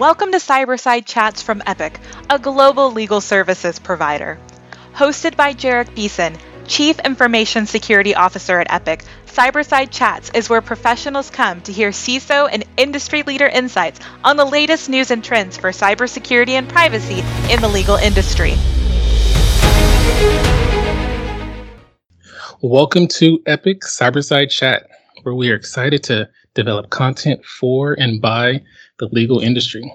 Welcome to Cyberside Chats from Epiq, a global legal services provider. Hosted by Jerich Beason, Chief Information Security Officer at Epiq, Cyberside Chats is where professionals come to hear CISO and industry leader insights on the latest news and trends for cybersecurity and privacy in the legal industry. Welcome to Epiq Cyberside Chat, where we are excited to develop content for and by the legal industry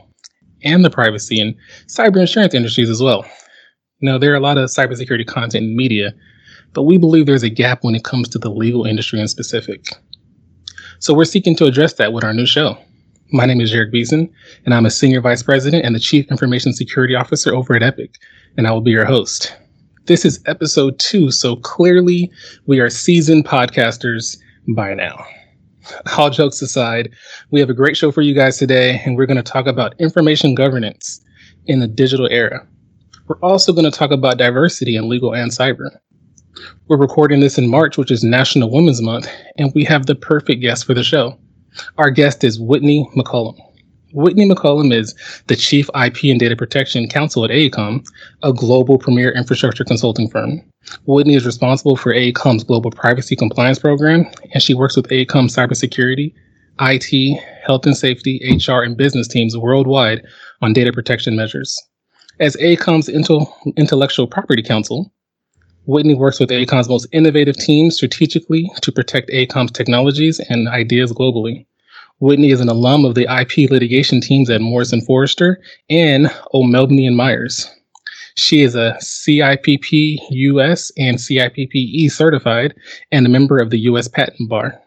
and the privacy and cyber insurance industries as well. Now, there are a lot of cybersecurity content in media but we believe there's a gap when it comes to the legal industry in specific. So we're seeking to address that with our new show. My name is Jerich Beason, and I'm a Senior Vice President and the Chief Information Security Officer over at Epiq, and I will be your host. This is episode two, so clearly we are seasoned podcasters by now. All jokes aside, we have a great show for you guys today, and we're going to talk about information governance in the digital era. We're also going to talk about diversity in legal and cyber. We're recording this in March, which is National Women's Month, and we have the perfect guest for the show. Our guest is Whitney McCollum. Whitney McCollum is the Chief IP and Data Protection Counsel at AECOM, a global premier infrastructure consulting firm. Whitney is responsible for AECOM's global privacy compliance program, and she works with AECOM cybersecurity, IT, health and safety, HR, and business teams worldwide on data protection measures. As AECOM's intellectual property counsel, Whitney works with AECOM's most innovative teams strategically to protect AECOM's technologies and ideas globally. Whitney is an alum of the IP litigation teams at Morrison Foerster and O'Melveny and Myers. She is a CIPP US and CIPP E certified and a member of the US Patent Bar.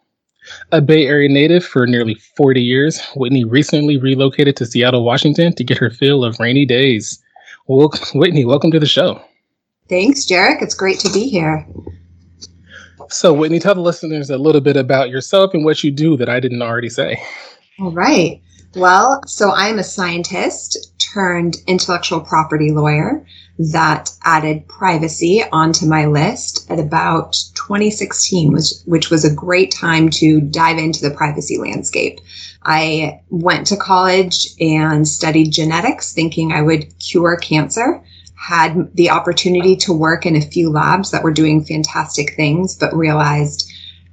A Bay Area native for nearly 40 years, Whitney recently relocated to Seattle, Washington to get her fill of rainy days. Well, Whitney, welcome to the show. Thanks, Jerich. It's great to be here. So, Whitney, tell the listeners a little bit about yourself and what you do that I didn't already say. All right. Well, so I'm a scientist turned intellectual property lawyer that added privacy onto my list at about 2016, which, which was a great time to dive into the privacy landscape. I went to college and studied genetics, thinking I would cure cancer had the opportunity to work in a few labs that were doing fantastic things, but realized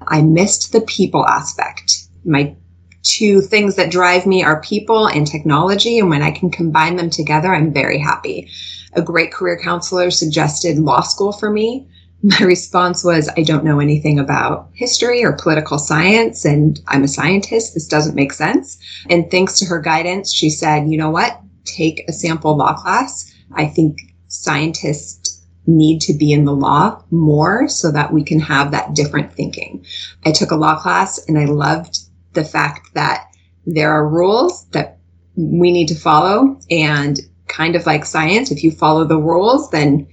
I missed the people aspect. My two things that drive me are people and technology. And when I can combine them together, I'm very happy. A great career counselor suggested law school for me. My response was, I don't know anything about history or political science, and I'm a scientist. This doesn't make sense. And thanks to her guidance, she said, you know what? Take a sample law class. I think scientists need to be in the law more so that we can have that different thinking. I took a law class and I loved the fact that there are rules that we need to follow and kind of like science, if you follow the rules, then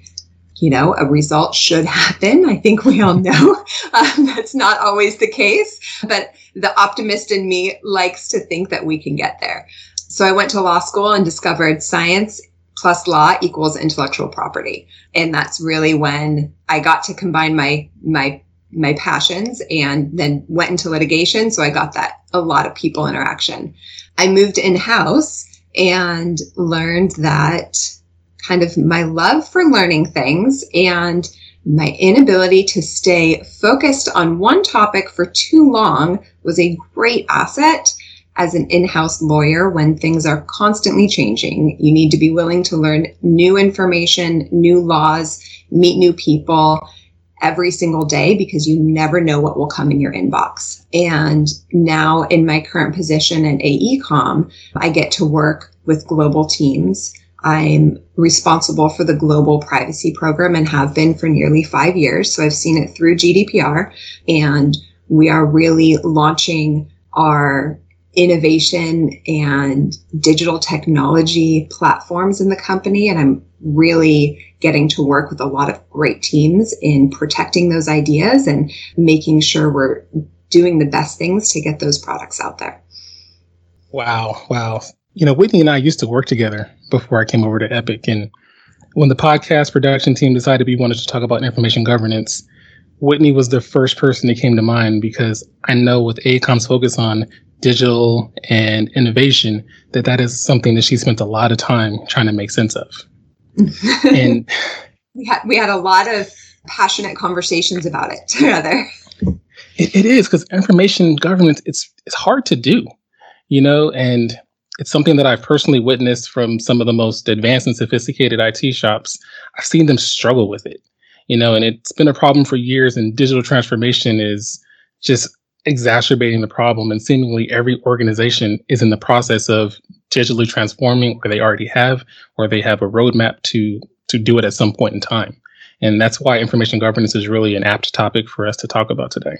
you know, a result should happen. I think we all know um, that's not always the case, but the optimist in me likes to think that we can get there. So I went to law school and discovered science plus law equals intellectual property. And that's really when I got to combine my, my, my passions and then went into litigation. So I got that a lot of people interaction. I moved in house and learned that kind of my love for learning things and my inability to stay focused on one topic for too long was a great asset as an in-house lawyer when things are constantly changing. You need to be willing to learn new information, new laws, meet new people every single day because you never know what will come in your inbox. And now in my current position at AECOM, I get to work with global teams. I'm responsible for the global privacy program and have been for nearly five years. So I've seen it through GDPR and we are really launching our innovation and digital technology platforms in the company. And I'm really getting to work with a lot of great teams in protecting those ideas and making sure we're doing the best things to get those products out there. Wow. Wow. You know, Whitney and I used to work together before I came over to Epiq. And when the podcast production team decided we wanted to talk about information governance, Whitney was the first person that came to mind because I know with AECOM's focus on digital and innovation, that that is something that she spent a lot of time trying to make sense of. and we had we had a lot of passionate conversations about it together. it, it is because information governance it's it's hard to do, you know, and it's something that I've personally witnessed from some of the most advanced and sophisticated IT shops. I've seen them struggle with it, you know, and it's been a problem for years. And digital transformation is just exacerbating the problem. And seemingly every organization is in the process of digitally transforming, or they already have, or they have a roadmap to to do it at some point in time. And that's why information governance is really an apt topic for us to talk about today.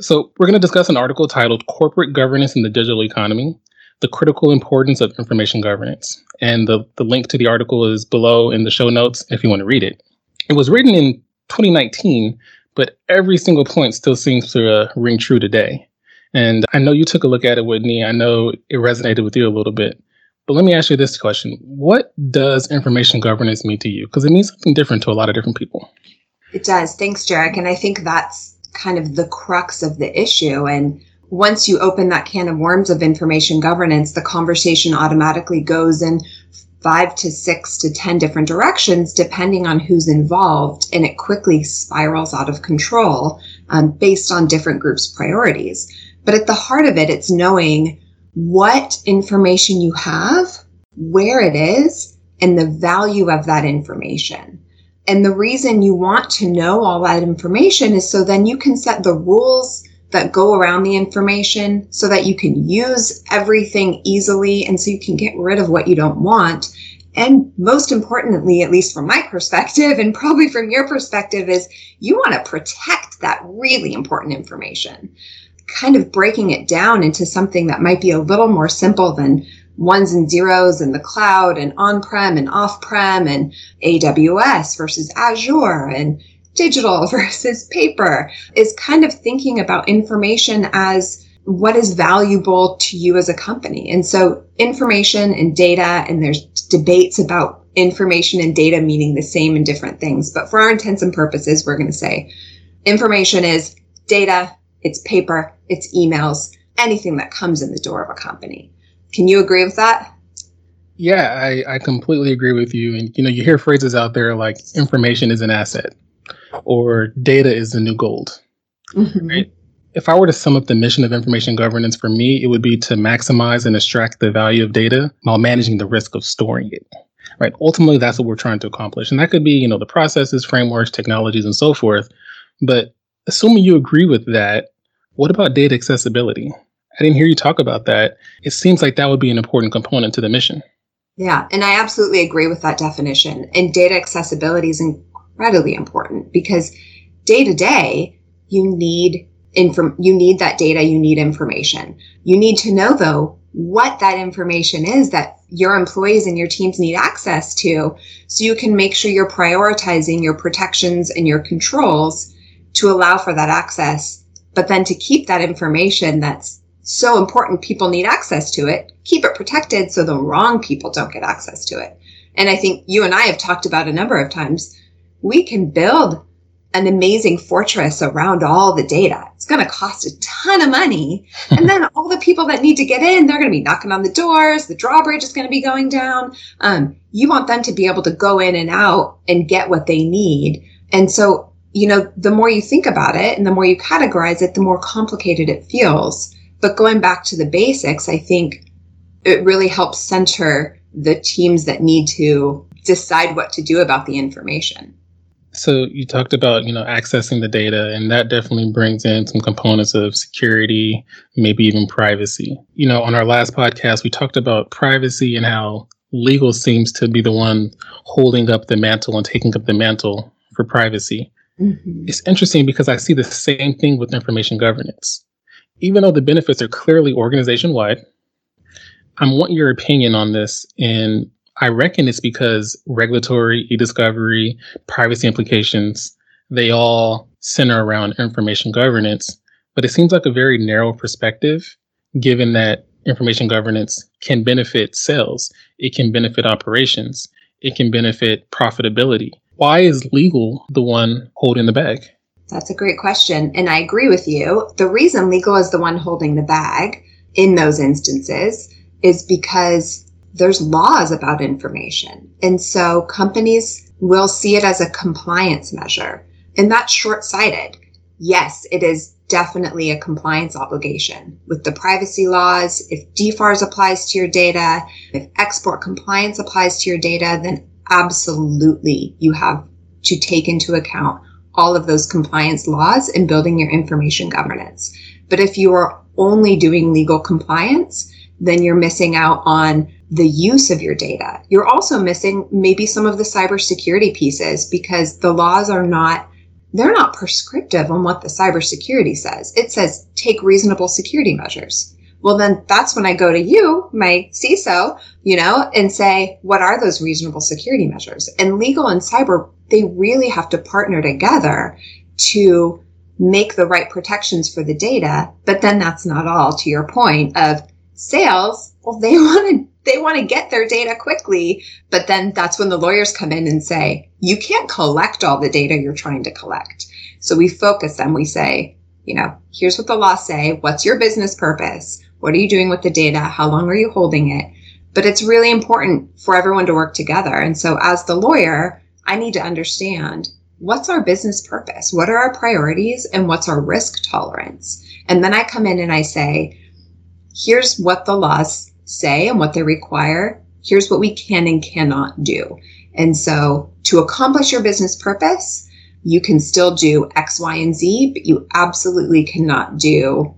So, we're going to discuss an article titled Corporate Governance in the Digital Economy The Critical Importance of Information Governance. And the, the link to the article is below in the show notes if you want to read it. It was written in 2019, but every single point still seems to uh, ring true today. And I know you took a look at it, Whitney. I know it resonated with you a little bit. But let me ask you this question What does information governance mean to you? Because it means something different to a lot of different people. It does. Thanks, Jerich. And I think that's kind of the crux of the issue. And once you open that can of worms of information governance, the conversation automatically goes in five to six to 10 different directions, depending on who's involved. And it quickly spirals out of control um, based on different groups' priorities. But at the heart of it, it's knowing what information you have, where it is, and the value of that information. And the reason you want to know all that information is so then you can set the rules that go around the information so that you can use everything easily and so you can get rid of what you don't want. And most importantly, at least from my perspective and probably from your perspective, is you want to protect that really important information kind of breaking it down into something that might be a little more simple than ones and zeros in the cloud and on-prem and off-prem and AWS versus Azure and digital versus paper is kind of thinking about information as what is valuable to you as a company. And so information and data, and there's debates about information and data meaning the same and different things. But for our intents and purposes, we're going to say information is data, it's paper, it's emails, anything that comes in the door of a company. Can you agree with that? Yeah, I, I completely agree with you. And you know, you hear phrases out there like information is an asset or data is the new gold. Mm-hmm. Right? If I were to sum up the mission of information governance for me, it would be to maximize and extract the value of data while managing the risk of storing it. Right. Ultimately, that's what we're trying to accomplish. And that could be, you know, the processes, frameworks, technologies, and so forth. But assuming you agree with that, what about data accessibility? I didn't hear you talk about that. It seems like that would be an important component to the mission. Yeah, and I absolutely agree with that definition. And data accessibility is incredibly important because day to day, you need inform you need that data, you need information. You need to know though what that information is that your employees and your teams need access to so you can make sure you're prioritizing your protections and your controls to allow for that access but then to keep that information that's so important, people need access to it, keep it protected so the wrong people don't get access to it. And I think you and I have talked about a number of times, we can build an amazing fortress around all the data. It's going to cost a ton of money. and then all the people that need to get in, they're going to be knocking on the doors. The drawbridge is going to be going down. Um, you want them to be able to go in and out and get what they need. And so you know, the more you think about it and the more you categorize it, the more complicated it feels. But going back to the basics, I think it really helps center the teams that need to decide what to do about the information. So you talked about, you know, accessing the data and that definitely brings in some components of security, maybe even privacy. You know, on our last podcast, we talked about privacy and how legal seems to be the one holding up the mantle and taking up the mantle for privacy. Mm-hmm. It's interesting because I see the same thing with information governance. Even though the benefits are clearly organization wide, I want your opinion on this. And I reckon it's because regulatory, e discovery, privacy implications, they all center around information governance. But it seems like a very narrow perspective, given that information governance can benefit sales, it can benefit operations, it can benefit profitability why is legal the one holding the bag? That's a great question. And I agree with you. The reason legal is the one holding the bag in those instances is because there's laws about information. And so companies will see it as a compliance measure. And that's short sighted. Yes, it is definitely a compliance obligation with the privacy laws. If DFARS applies to your data, if export compliance applies to your data, then absolutely you have to take into account all of those compliance laws in building your information governance. But if you are only doing legal compliance, then you're missing out on the use of your data. You're also missing maybe some of the cybersecurity pieces because the laws are not they're not prescriptive on what the cybersecurity says. It says take reasonable security measures. Well, then that's when I go to you, my CISO, you know, and say, what are those reasonable security measures? And legal and cyber, they really have to partner together to make the right protections for the data. But then that's not all to your point of sales. Well, they want to they want to get their data quickly. But then that's when the lawyers come in and say, you can't collect all the data you're trying to collect. So we focus them. We say, you know, here's what the laws say. What's your business purpose? What are you doing with the data? How long are you holding it? But it's really important for everyone to work together. And so as the lawyer, I need to understand what's our business purpose? What are our priorities and what's our risk tolerance? And then I come in and I say, here's what the laws say and what they require. Here's what we can and cannot do. And so to accomplish your business purpose, you can still do X, Y, and Z, but you absolutely cannot do,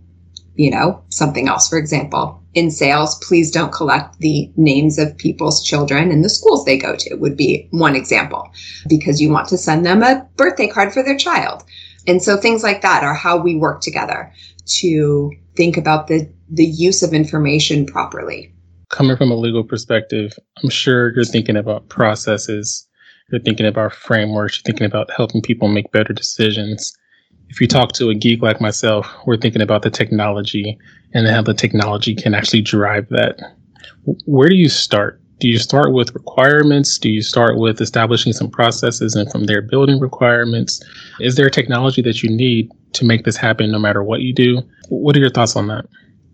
you know, something else. For example, in sales, please don't collect the names of people's children and the schools they go to would be one example because you want to send them a birthday card for their child. And so things like that are how we work together to think about the, the use of information properly. Coming from a legal perspective, I'm sure you're thinking about processes, you're thinking about frameworks, you're thinking about helping people make better decisions. If you talk to a geek like myself, we're thinking about the technology and how the technology can actually drive that. Where do you start? Do you start with requirements? Do you start with establishing some processes and from there building requirements? Is there technology that you need to make this happen no matter what you do? What are your thoughts on that?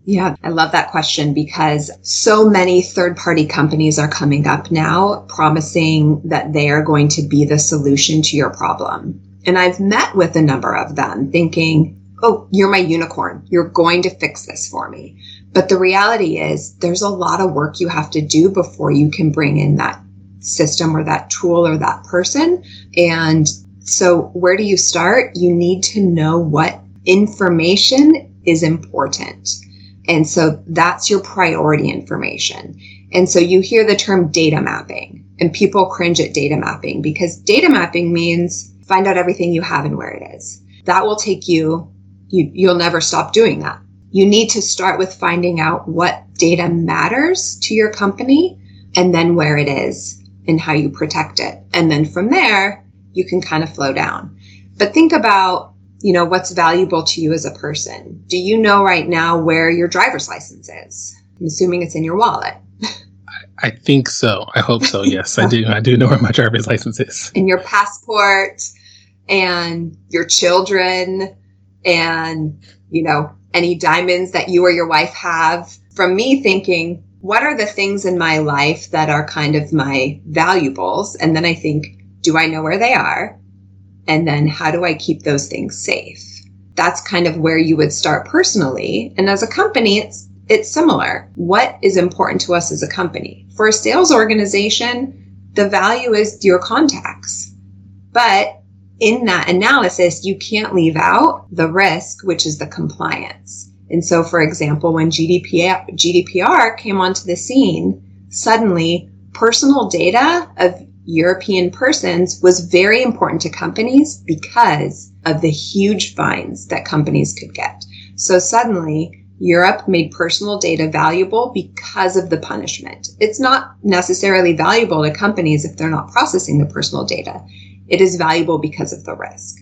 Yeah, I love that question because so many third party companies are coming up now promising that they are going to be the solution to your problem. And I've met with a number of them thinking, oh, you're my unicorn. You're going to fix this for me. But the reality is, there's a lot of work you have to do before you can bring in that system or that tool or that person. And so, where do you start? You need to know what information is important. And so that's your priority information. And so you hear the term data mapping and people cringe at data mapping because data mapping means find out everything you have and where it is. That will take you, you you'll never stop doing that. You need to start with finding out what data matters to your company and then where it is and how you protect it. And then from there, you can kind of flow down. But think about you know, what's valuable to you as a person. Do you know right now where your driver's license is? I'm assuming it's in your wallet. I think so. I hope so. Yes, I do. I do know where my driver's license is. And your passport and your children and, you know, any diamonds that you or your wife have. From me thinking, what are the things in my life that are kind of my valuables? And then I think, do I know where they are? And then how do I keep those things safe? That's kind of where you would start personally. And as a company, it's, it's similar. What is important to us as a company? For a sales organization, the value is your contacts. But in that analysis, you can't leave out the risk, which is the compliance. And so, for example, when GDPR, GDPR came onto the scene, suddenly personal data of European persons was very important to companies because of the huge fines that companies could get. So suddenly, Europe made personal data valuable because of the punishment. It's not necessarily valuable to companies if they're not processing the personal data. It is valuable because of the risk.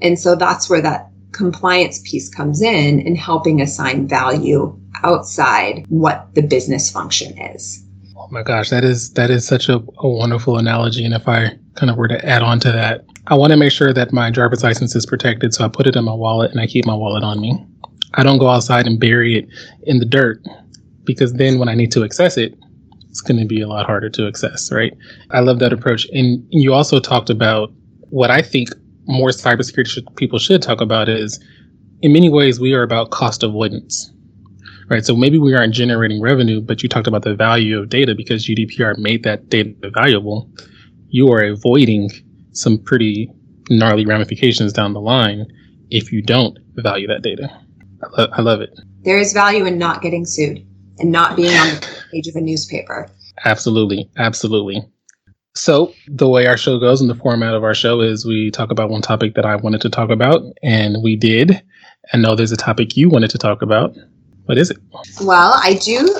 And so that's where that compliance piece comes in in helping assign value outside what the business function is. Oh my gosh, that is that is such a, a wonderful analogy. And if I kind of were to add on to that, I want to make sure that my driver's license is protected. So I put it in my wallet and I keep my wallet on me. I don't go outside and bury it in the dirt because then when I need to access it, it's going to be a lot harder to access, right? I love that approach. And you also talked about what I think more cybersecurity should, people should talk about is in many ways, we are about cost avoidance, right? So maybe we aren't generating revenue, but you talked about the value of data because GDPR made that data valuable. You are avoiding some pretty gnarly ramifications down the line if you don't value that data. I, lo- I love it. There is value in not getting sued and not being on the page of a newspaper. Absolutely. Absolutely. So, the way our show goes and the format of our show is we talk about one topic that I wanted to talk about, and we did. And know there's a topic you wanted to talk about. What is it? Well, I do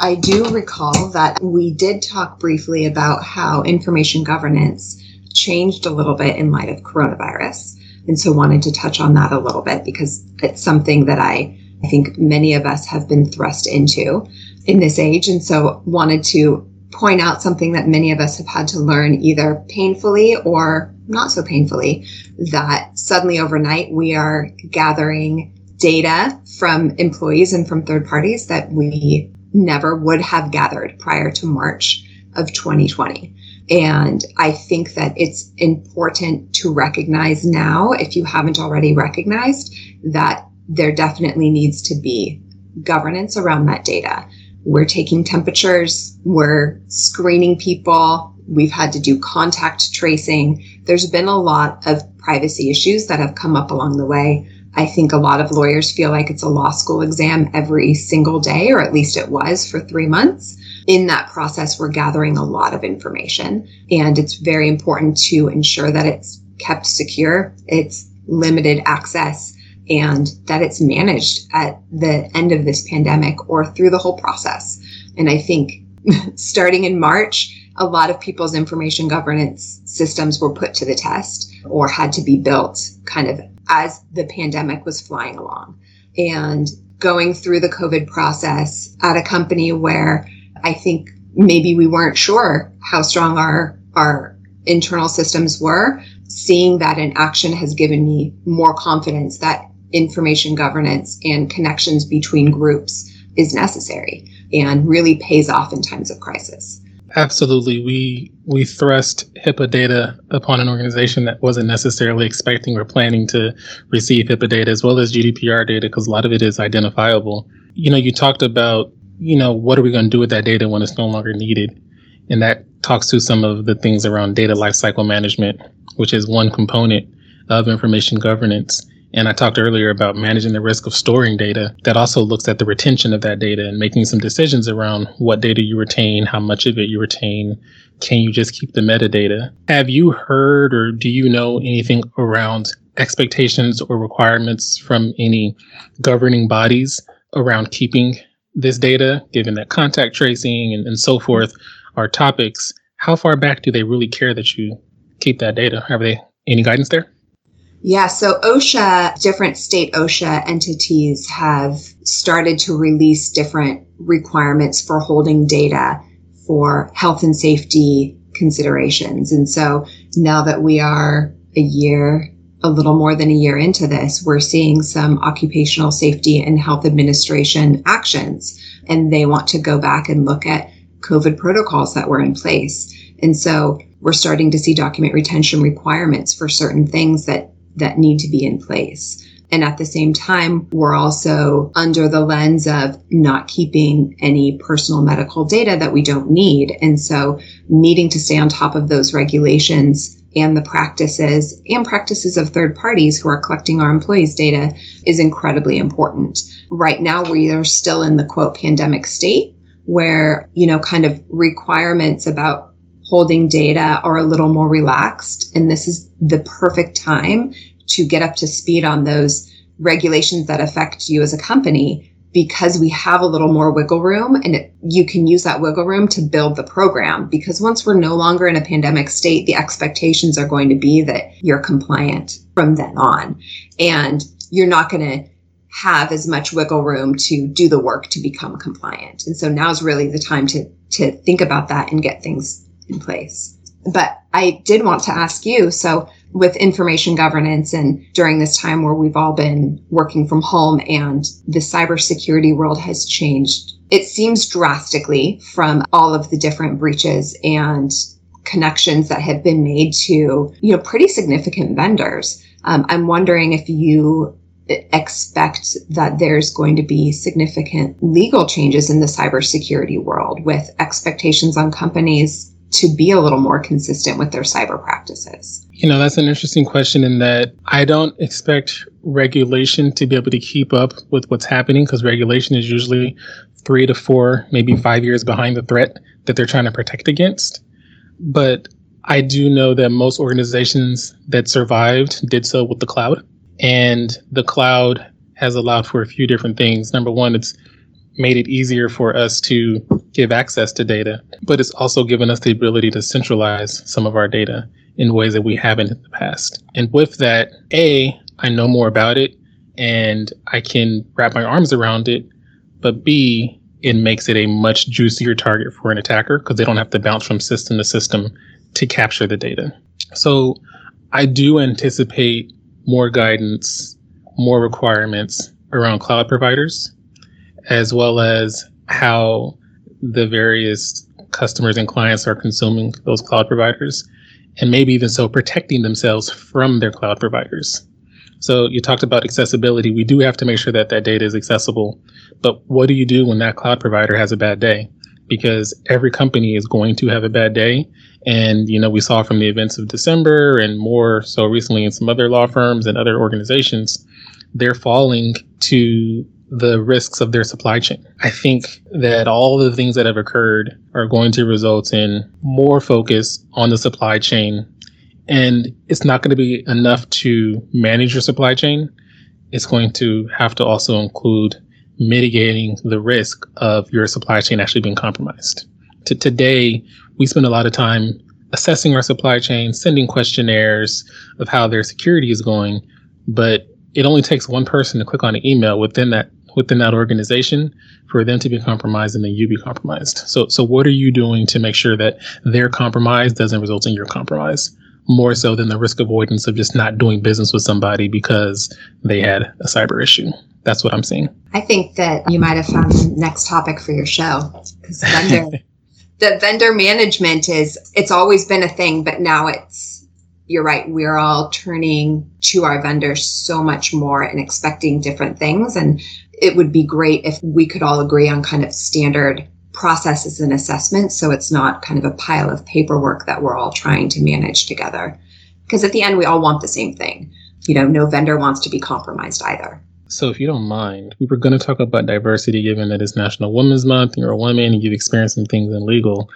I do recall that we did talk briefly about how information governance changed a little bit in light of coronavirus. And so wanted to touch on that a little bit because it's something that I, I think many of us have been thrust into in this age. And so wanted to point out something that many of us have had to learn either painfully or not so painfully that suddenly overnight we are gathering data from employees and from third parties that we never would have gathered prior to March of 2020. And I think that it's important to recognize now, if you haven't already recognized, that there definitely needs to be governance around that data. We're taking temperatures, we're screening people, we've had to do contact tracing. There's been a lot of privacy issues that have come up along the way. I think a lot of lawyers feel like it's a law school exam every single day, or at least it was for three months. In that process, we're gathering a lot of information, and it's very important to ensure that it's kept secure, it's limited access, and that it's managed at the end of this pandemic or through the whole process. And I think starting in March, a lot of people's information governance systems were put to the test or had to be built kind of as the pandemic was flying along. And going through the COVID process at a company where I think maybe we weren't sure how strong our, our internal systems were, seeing that in action has given me more confidence that information governance and connections between groups is necessary and really pays off in times of crisis. Absolutely. We we thrust HIPAA data upon an organization that wasn't necessarily expecting or planning to receive HIPAA data as well as GDPR data because a lot of it is identifiable. You know, you talked about, you know, what are we going to do with that data when it's no longer needed? And that talks to some of the things around data lifecycle management, which is one component of information governance. And I talked earlier about managing the risk of storing data that also looks at the retention of that data and making some decisions around what data you retain, how much of it you retain. Can you just keep the metadata? Have you heard or do you know anything around expectations or requirements from any governing bodies around keeping this data, given that contact tracing and, and so forth are topics? How far back do they really care that you keep that data? Have they any guidance there? Yeah, so OSHA, different state OSHA entities have started to release different requirements for holding data for health and safety considerations. And so now that we are a year, a little more than a year into this, we're seeing some occupational safety and health administration actions. And they want to go back and look at COVID protocols that were in place. And so we're starting to see document retention requirements for certain things that that need to be in place. And at the same time, we're also under the lens of not keeping any personal medical data that we don't need. And so needing to stay on top of those regulations and the practices and practices of third parties who are collecting our employees' data is incredibly important. Right now, we are still in the quote pandemic state where, you know, kind of requirements about holding data are a little more relaxed. And this is the perfect time to get up to speed on those regulations that affect you as a company because we have a little more wiggle room and it, you can use that wiggle room to build the program. Because once we're no longer in a pandemic state, the expectations are going to be that you're compliant from then on. And you're not going to have as much wiggle room to do the work to become compliant. And so now's really the time to, to think about that and get things in place. But I did want to ask you, so with information governance and during this time where we've all been working from home and the cybersecurity world has changed, it seems drastically from all of the different breaches and connections that have been made to, you know, pretty significant vendors. Um, I'm wondering if you expect that there's going to be significant legal changes in the cybersecurity world with expectations on companies to be a little more consistent with their cyber practices? You know, that's an interesting question in that I don't expect regulation to be able to keep up with what's happening because regulation is usually three to four, maybe five years behind the threat that they're trying to protect against. But I do know that most organizations that survived did so with the cloud. And the cloud has allowed for a few different things. Number one, it's made it easier for us to give access to data, but it's also given us the ability to centralize some of our data in ways that we haven't in the past. And with that, A, I know more about it and I can wrap my arms around it, but B, it makes it a much juicier target for an attacker because they don't have to bounce from system to system to capture the data. So I do anticipate more guidance, more requirements around cloud providers as well as how the various customers and clients are consuming those cloud providers, and maybe even so protecting themselves from their cloud providers. So you talked about accessibility. We do have to make sure that that data is accessible. But what do you do when that cloud provider has a bad day? Because every company is going to have a bad day. And, you know, we saw from the events of December and more so recently in some other law firms and other organizations, they're falling to the risks of their supply chain. I think that all the things that have occurred are going to result in more focus on the supply chain. And it's not going to be enough to manage your supply chain. It's going to have to also include mitigating the risk of your supply chain actually being compromised. To today, we spend a lot of time assessing our supply chain, sending questionnaires of how their security is going, but it only takes one person to click on an email within that within that organization for them to be compromised and then you be compromised. So, so what are you doing to make sure that their compromise doesn't result in your compromise? More so than the risk avoidance of just not doing business with somebody because they had a cyber issue. That's what I'm seeing. I think that you might have found the next topic for your show because vendor, the vendor management is, it's always been a thing, but now it's, you're right. We're all turning to our vendors so much more and expecting different things. And it would be great if we could all agree on kind of standard processes and assessments so it's not kind of a pile of paperwork that we're all trying to manage together. Because at the end, we all want the same thing. You know, no vendor wants to be compromised either. So, if you don't mind, we were going to talk about diversity given that it's National Women's Month, you're a woman, and you've experienced some things in legal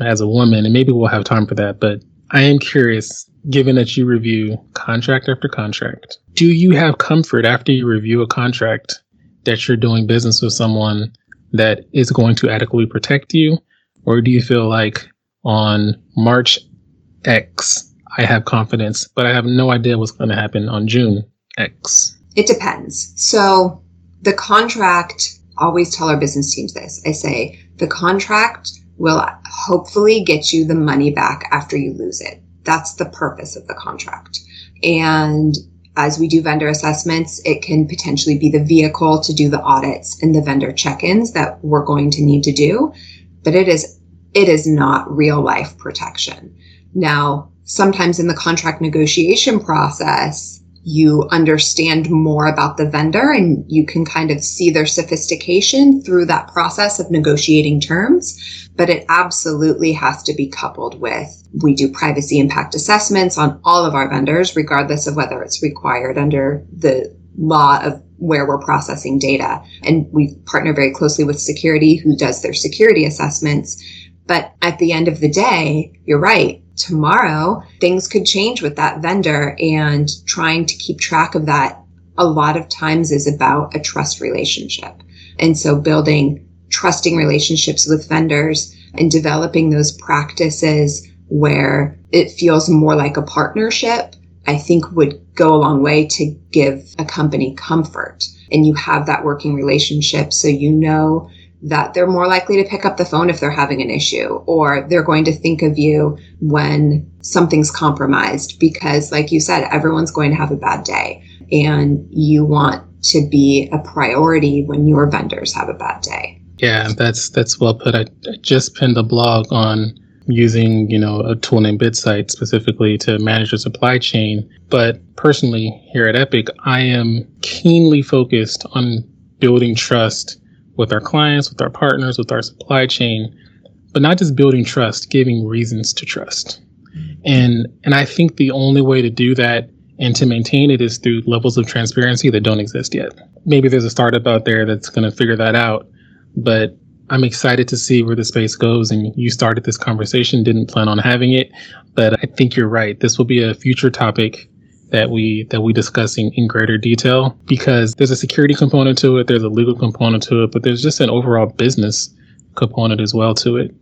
as a woman, and maybe we'll have time for that. But I am curious, given that you review contract after contract, do you have comfort after you review a contract that you're doing business with someone that is going to adequately protect you? Or do you feel like on March X, I have confidence, but I have no idea what's going to happen on June X? It depends. So the contract, always tell our business teams this. I say the contract will hopefully get you the money back after you lose it. That's the purpose of the contract. And as we do vendor assessments, it can potentially be the vehicle to do the audits and the vendor check-ins that we're going to need to do. But it is, it is not real life protection. Now, sometimes in the contract negotiation process, you understand more about the vendor and you can kind of see their sophistication through that process of negotiating terms. But it absolutely has to be coupled with we do privacy impact assessments on all of our vendors, regardless of whether it's required under the law of where we're processing data. And we partner very closely with security who does their security assessments. But at the end of the day, you're right tomorrow things could change with that vendor and trying to keep track of that a lot of times is about a trust relationship. And so building trusting relationships with vendors and developing those practices where it feels more like a partnership, I think would go a long way to give a company comfort. And you have that working relationship so you know that they're more likely to pick up the phone if they're having an issue, or they're going to think of you when something's compromised because, like you said, everyone's going to have a bad day and you want to be a priority when your vendors have a bad day. Yeah, that's that's well put. I just pinned a blog on using, you know, a tool named BitSight specifically to manage the supply chain. But personally, here at Epiq, I am keenly focused on building trust with our clients, with our partners, with our supply chain, but not just building trust, giving reasons to trust. And and I think the only way to do that and to maintain it is through levels of transparency that don't exist yet. Maybe there's a startup out there that's going to figure that out, but I'm excited to see where the space goes. And you started this conversation, didn't plan on having it, but I think you're right. This will be a future topic that we that we discuss in, in greater detail because there's a security component to it, there's a legal component to it, but there's just an overall business component as well to it.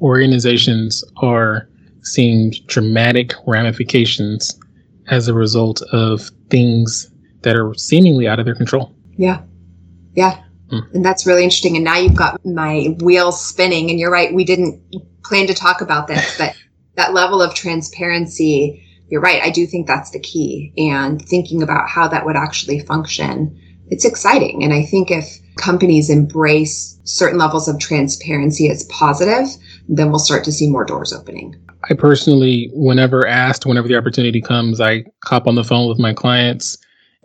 Organizations are seeing dramatic ramifications as a result of things that are seemingly out of their control. Yeah. Yeah. Mm. And that's really interesting. And now you've got my wheels spinning. And you're right, we didn't plan to talk about this, but that level of transparency, you're right. I do think that's the key. And thinking about how that would actually function, it's exciting. And I think if companies embrace certain levels of transparency as positive, then we'll start to see more doors opening. I personally, whenever asked, whenever the opportunity comes, I hop on the phone with my clients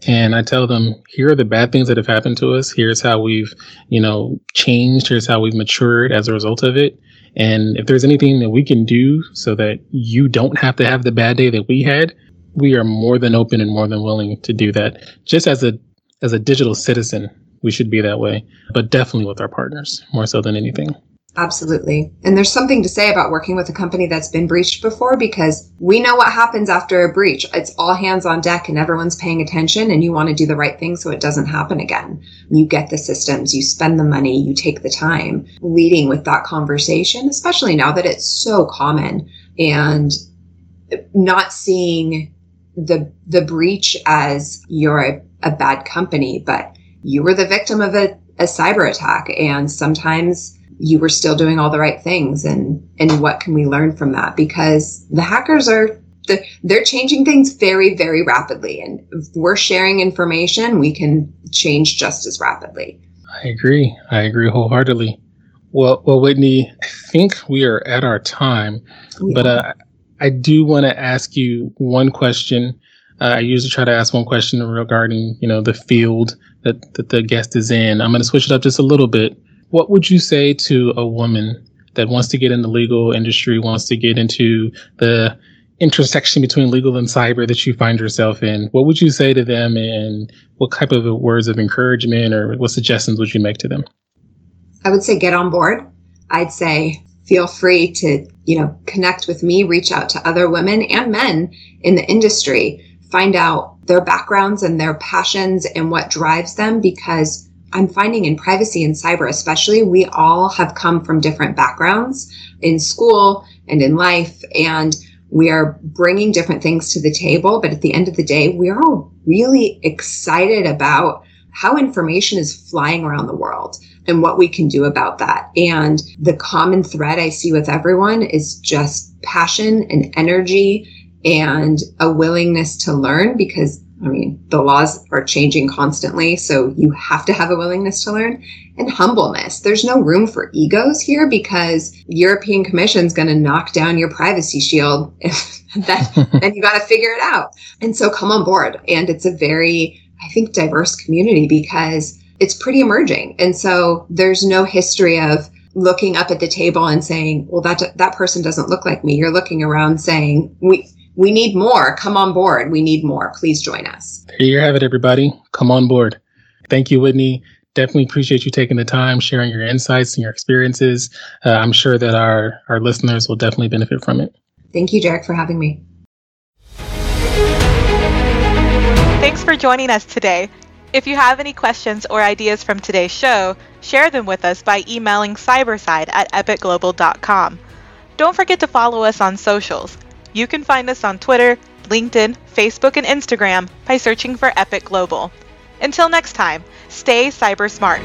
and I tell them, here are the bad things that have happened to us. Here's how we've, you know, changed. Here's how we've matured as a result of it. And if there's anything that we can do so that you don't have to have the bad day that we had, we are more than open and more than willing to do that. Just as a as a digital citizen, we should be that way, but definitely with our partners more so than anything. Absolutely. And there's something to say about working with a company that's been breached before because we know what happens after a breach. It's all hands on deck and everyone's paying attention and you want to do the right thing so it doesn't happen again. You get the systems, you spend the money, you take the time leading with that conversation, especially now that it's so common and not seeing the the breach as you're a, a bad company, but you were the victim of a, a cyber attack and sometimes you were still doing all the right things and and what can we learn from that? Because the hackers are they're changing things very very rapidly. And if we're sharing information we can change just as rapidly. I agree. I agree wholeheartedly. Well well whitney i think we are at our time yeah. but uh, i do want to ask you one question. Uh, i usually try to ask one question regarding you know the field that, that the guest is in. I'm going to switch it up just a little bit what would you say to a woman that wants to get in the legal industry, wants to get into the intersection between legal and cyber that you find yourself in? What would you say to them and what type of words of encouragement or what suggestions would you make to them? I would say get on board. I'd say feel free to, you know, connect with me, reach out to other women and men in the industry, find out their backgrounds and their passions and what drives them because I'm finding in privacy and cyber, especially, we all have come from different backgrounds in school and in life, and we are bringing different things to the table. But at the end of the day, we're all really excited about how information is flying around the world and what we can do about that. And the common thread I see with everyone is just passion and energy and a willingness to learn because I mean, the laws are changing constantly, so you have to have a willingness to learn and humbleness. There's no room for egos here because European Commission is going to knock down your privacy shield. then, then you got to figure it out. And so come on board. And it's a very, I think, diverse community because it's pretty emerging. And so there's no history of looking up at the table and saying, well, that, that person doesn't look like me. You're looking around saying, we, we need more. Come on board. We need more. Please join us. There you have it, everybody. Come on board. Thank you, Whitney. Definitely appreciate you taking the time, sharing your insights and your experiences. Uh, I'm sure that our, our listeners will definitely benefit from it. Thank you, Jerich, for having me. Thanks for joining us today. If you have any questions or ideas from today's show, share them with us by emailing cyberside at epiqglobal.com. Don't forget to follow us on socials. You can find us on Twitter, LinkedIn, Facebook, and Instagram by searching for Epiq Global. Until next time, stay cyber smart.